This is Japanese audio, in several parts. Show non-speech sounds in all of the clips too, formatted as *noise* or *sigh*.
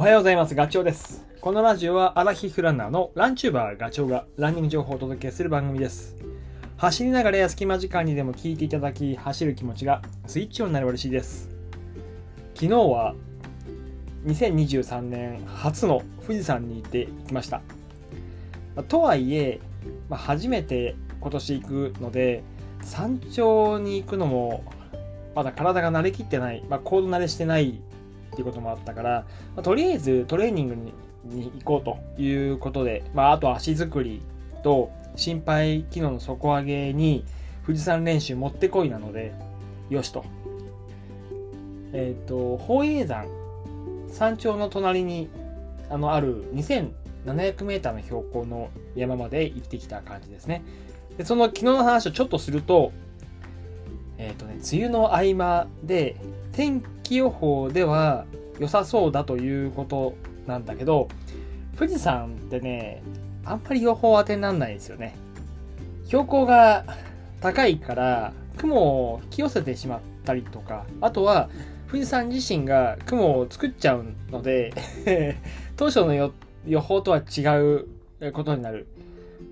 おはようございます。ガチョウです。このラジオはアラヒフランナーのランチューバーガチョウがランニング情報をお届けする番組です。走りながらや隙間時間にでも聞いていただき、走る気持ちがスイッチオンになれば嬉しいです。昨日は2023年初の富士山に行ってきました。とはいえ、まあ、初めて今年行くので、山頂に行くのもまだ体が慣れきってない、まあ、高度慣れしてないっていうこともあったから、まあとりあえずトレーニングに行こうということで、まあ、あと足作りと心肺機能の底上げに富士山練習もってこいなので、よしと。えっ、と、宝永山、山頂の隣にあのある2700メーターの標高の山まで行ってきた感じですね。で、その昨日の話をちょっとすると、えっ、とね、梅雨の合間で、天予報では良さそうだということなんだけど、富士山ってね、あんまり予報当てにならないですよね。標高が高いから、雲を引き寄せてしまったりとか、あとは、富士山自身が雲を作っちゃうので、*laughs* 当初の予予報とは違うことになる。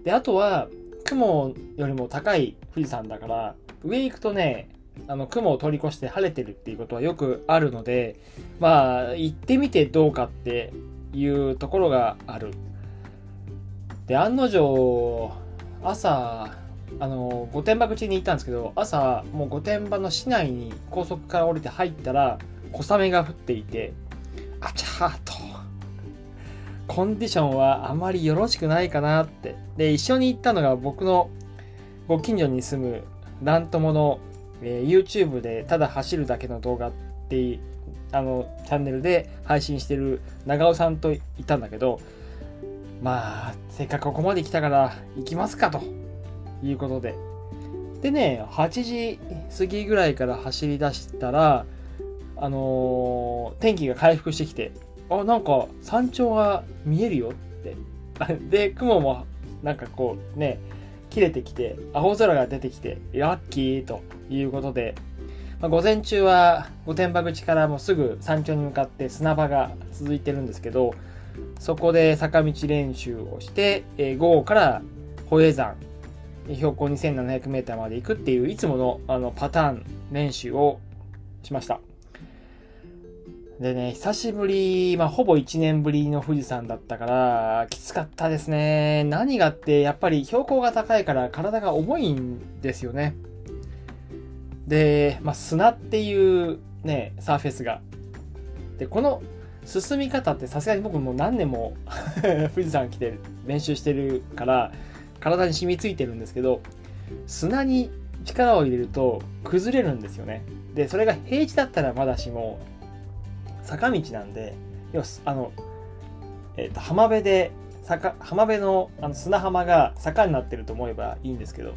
で、あとは、雲よりも高い富士山だから、上行くとね、あの、雲を通り越して晴れてるっていうことはよくあるので、まあ、行ってみてどうかっていうところがある。で、案の定、朝、あの、御殿場口に行ったんですけど、朝、もう御殿場の市内に高速から降りて入ったら、小雨が降っていて、あちゃーと。コンディションはあまりよろしくないかなって。で、一緒に行ったのが僕のご近所に住むラン友の、えー YouTube でただ走るだけの動画ってあのチャンネルで配信してる長尾さんといたんだけどまあせっかくここまで来たから行きますかということで。でね8時過ぎぐらいから走り出したらあのー天気が回復してきてあなんか山頂が見えるよって。*laughs* で雲もなんかこうね切れてきて青空が出てきてラッキーと。いうことで、まあ、午前中は御殿場口からもうすぐ山頂に向かって砂場が続いてるんですけどそこで坂道練習をして、えー午後から保栄山標高 2700m まで行くっていういつものあのパターン練習をしました。でね久しぶり、まあ、ほぼ1年ぶりの富士山だったからきつかったですね。何がってやっぱり標高が高いから体が重いんですよね。で、まあ、砂っていうねサーフェスが。でこの進み方ってさすがに僕もう何年も *laughs* 富士山来て練習してるから体に染みついてるんですけど砂に力を入れると崩れるんですよね。でそれが平地だったらまだしも坂道なんで要はあの、えーと浜辺で坂浜辺のあの砂浜が坂になってると思えばいいんですけど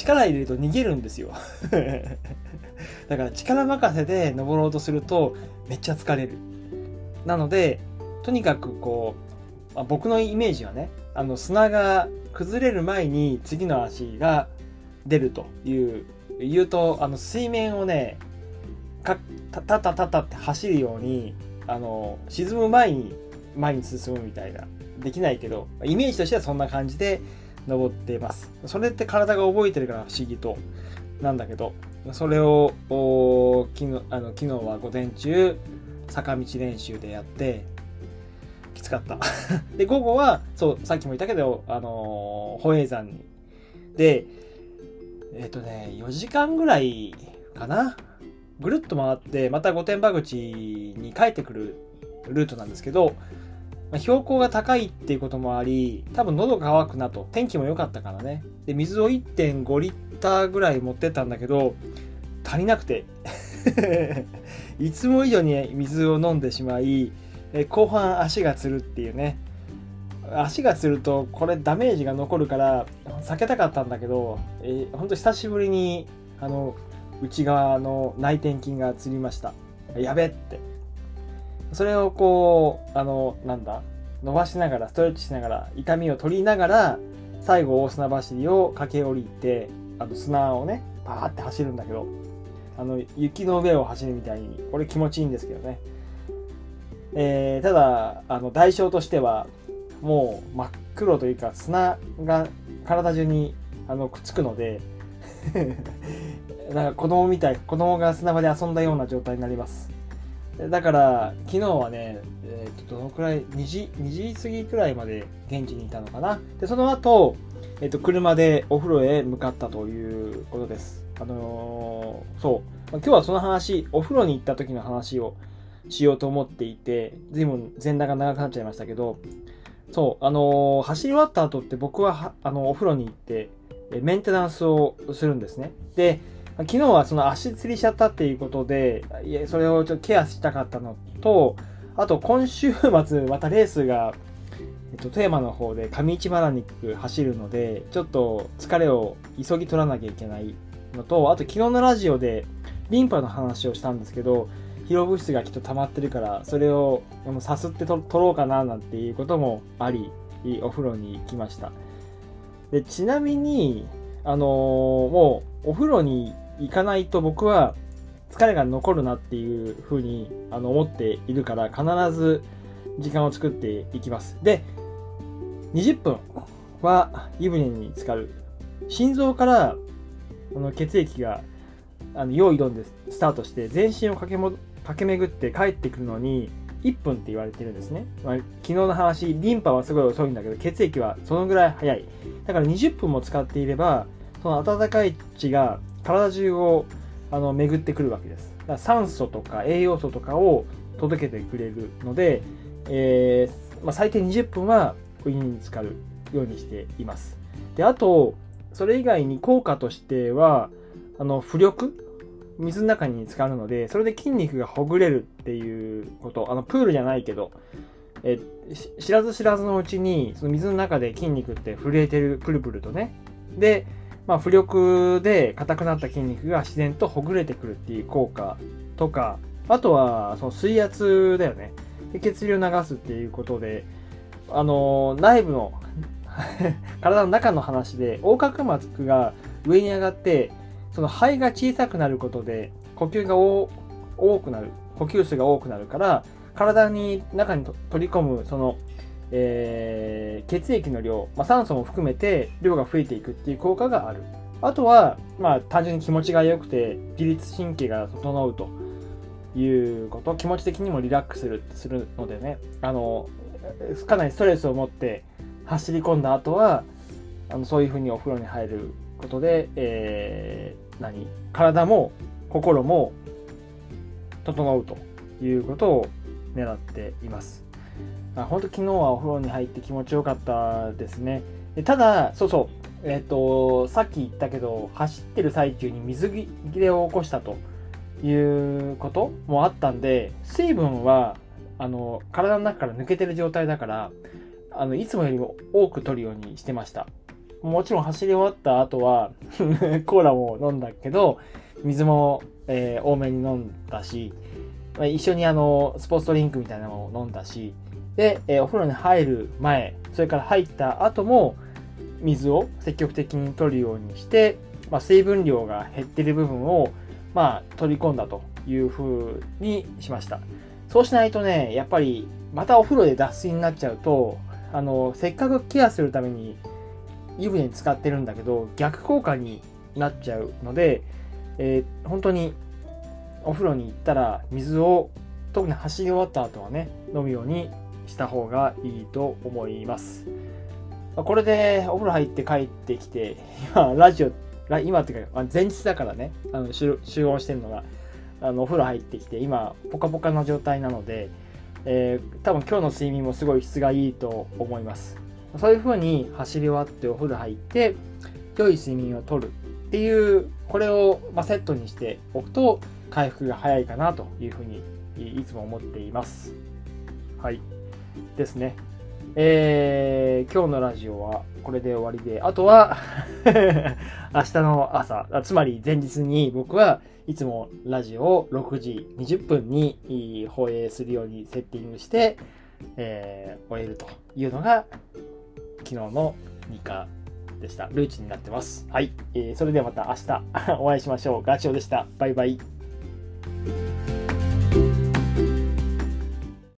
力入れると逃げるんですよ。*laughs* だから力任せで登ろうとするとめっちゃ疲れる。なのでとにかくこう、まあ僕のイメージはねあの砂が崩れる前に次の足が出るという言うとあの水面をねかたたたたたって走るようにあの沈む前に前に進むみたいな。できないけどイメージとしてはそんな感じで登っています。それって体が覚えてるから不思議となんだけどそれを昨日あの昨日は午前中坂道練習でやってきつかった。*laughs* で午後はそうさっきも言ったけどあのー保栄山に。でえっ、とね4時間ぐらいかな。ぐるっと回ってまた御殿場口に帰ってくるルートなんですけど、まあ標高が高いっていうこともあり多分喉乾くなと。天気も良かったからね。で水を1.5リッターぐらい持ってったんだけど足りなくて。*laughs* いつも以上に水を飲んでしまい後半足がつるっていうね。足がつるとこれダメージが残るから避けたかったんだけど、えー、ほんと久しぶりにあの内側の内転筋がつりました。やべって。それをこうあのなんだ伸ばしながらストレッチしながら痛みを取りながら最後大砂走りを駆け下りてあの砂をねパーって走るんだけどあの雪の上を走るみたいにこれ気持ちいいんですけどね。えー、ただあの代償としてはもう真っ黒というか砂が体中にあのくっつくので *laughs* なんか子供みたい子供が砂場で遊んだような状態になります。だから昨日はね、えー、とどのくらい2時 ,2 時過ぎくらいまで現地にいたのかな。でその後、えー、と車でお風呂へ向かったということです。あのー、そう、今日はその話お風呂に行った時の話をしようと思っていて随分前段が長くなっちゃいましたけどそう、あのー、走り終わった後って僕はあのお風呂に行ってメンテナンスをするんですね。で昨日はその足つりしちゃったっていうことで、いやそれをちょっとケアしたかったのと、あと今週末またレースが、えっと、富山の方で上市マラニック走るので、ちょっと疲れを急ぎ取らなきゃいけないのと、あと昨日のラジオでリンパの話をしたんですけど、疲労物質がきっと溜まってるから、それをさすって取ろうかななんていうこともあり、お風呂に行きました。で、ちなみに、あのー、もうお風呂に行かないと僕は疲れが残るなっていうふうにあの思っているから必ず時間を作っていきます。で、20分は湯船に浸かる。心臓からあの血液があの用意どんでスタートして全身を駆けも駆け巡って帰ってくるのに1分って言われてるんですね、まあ、昨日の話リンパはすごい遅いんだけど血液はそのぐらい早いだから20分も使っていればその温かい血が体中をあの巡ってくるわけです。だから酸素とか栄養素とかを届けてくれるので、えー、まあ、最低20分はお湯に浸かるようにしています。で、あと、それ以外に効果としては、あの、浮力？水の中に浸かるので、それで筋肉がほぐれるっていうこと、あの、プールじゃないけど、え知らず知らずのうちに、その水の中で筋肉って震えてる、プルプルとね。で、まあ、浮力で硬くなった筋肉が自然とほぐれてくるっていう効果とか、あとはその水圧だよね。で血流を流すっていうことで、あの、内部の *laughs* 体の中の話で、横隔膜が上に上がって、その肺が小さくなることで、呼吸が多くなる、呼吸数が多くなるから、体に中に取り込むそのえー、血液の量、まあ、酸素も含めて量が増えていくっていう効果がある。あとは、まあ、単純に気持ちが良くて自律神経が整うということ気持ち的にもリラックスするするのでねあのかなりストレスを持って走り込んだ後はあのそういうふうにお風呂に入ることで、えー、何体も心も整うということを狙っています。あ本当昨日はお風呂に入って気持ちよかったですね。ただ、そうそう、えっ、ー、と、さっき言ったけど、走ってる最中に水切れを起こしたということもあったんで、水分は、あの、体の中から抜けてる状態だから、あの、いつもよりも多く取るようにしてました。もちろん走り終わった後は *laughs* コーラも飲んだけど、水も、えー、多めに飲んだし、ま、一緒にあの、スポーツドリンクみたいなのを飲んだし、で、えー、お風呂に入る前、それから入った後も、水を積極的に取るようにして、まあ、水分量が減ってる部分を、まあ、取り込んだという風にしました。そうしないとね、やっぱり、またお風呂で脱水になっちゃうと、あの、せっかくケアするために湯船に使ってるんだけど、逆効果になっちゃうので、えー、本当にお風呂に行ったら水を特に走り終わった後はね飲むようにした方がいいと思います。これでお風呂入って帰ってきて、*laughs* 今、ラジオ、今っていうか、前日だからね、あの集合してるのが、あのお風呂入ってきて、今、ポカポカの状態なので、えー、多分今日の睡眠もすごい質がいいと思います。そういう風に走り終わってお風呂入って、良い睡眠をとるっていう、これを、まセットにしておくと、回復が早いかなというふうにいつも思っています。はい。ですね。えー、今日のラジオはこれで終わりで、あとは *laughs* 明日の朝、つまり前日に僕はいつもラジオを6時20分に放映するようにセッティングして、えー、終えるというのが昨日の日課でした。ルーチになってます。はい。えー、それではまた明日 *laughs* お会いしましょう。ガチオでした。バイバイ。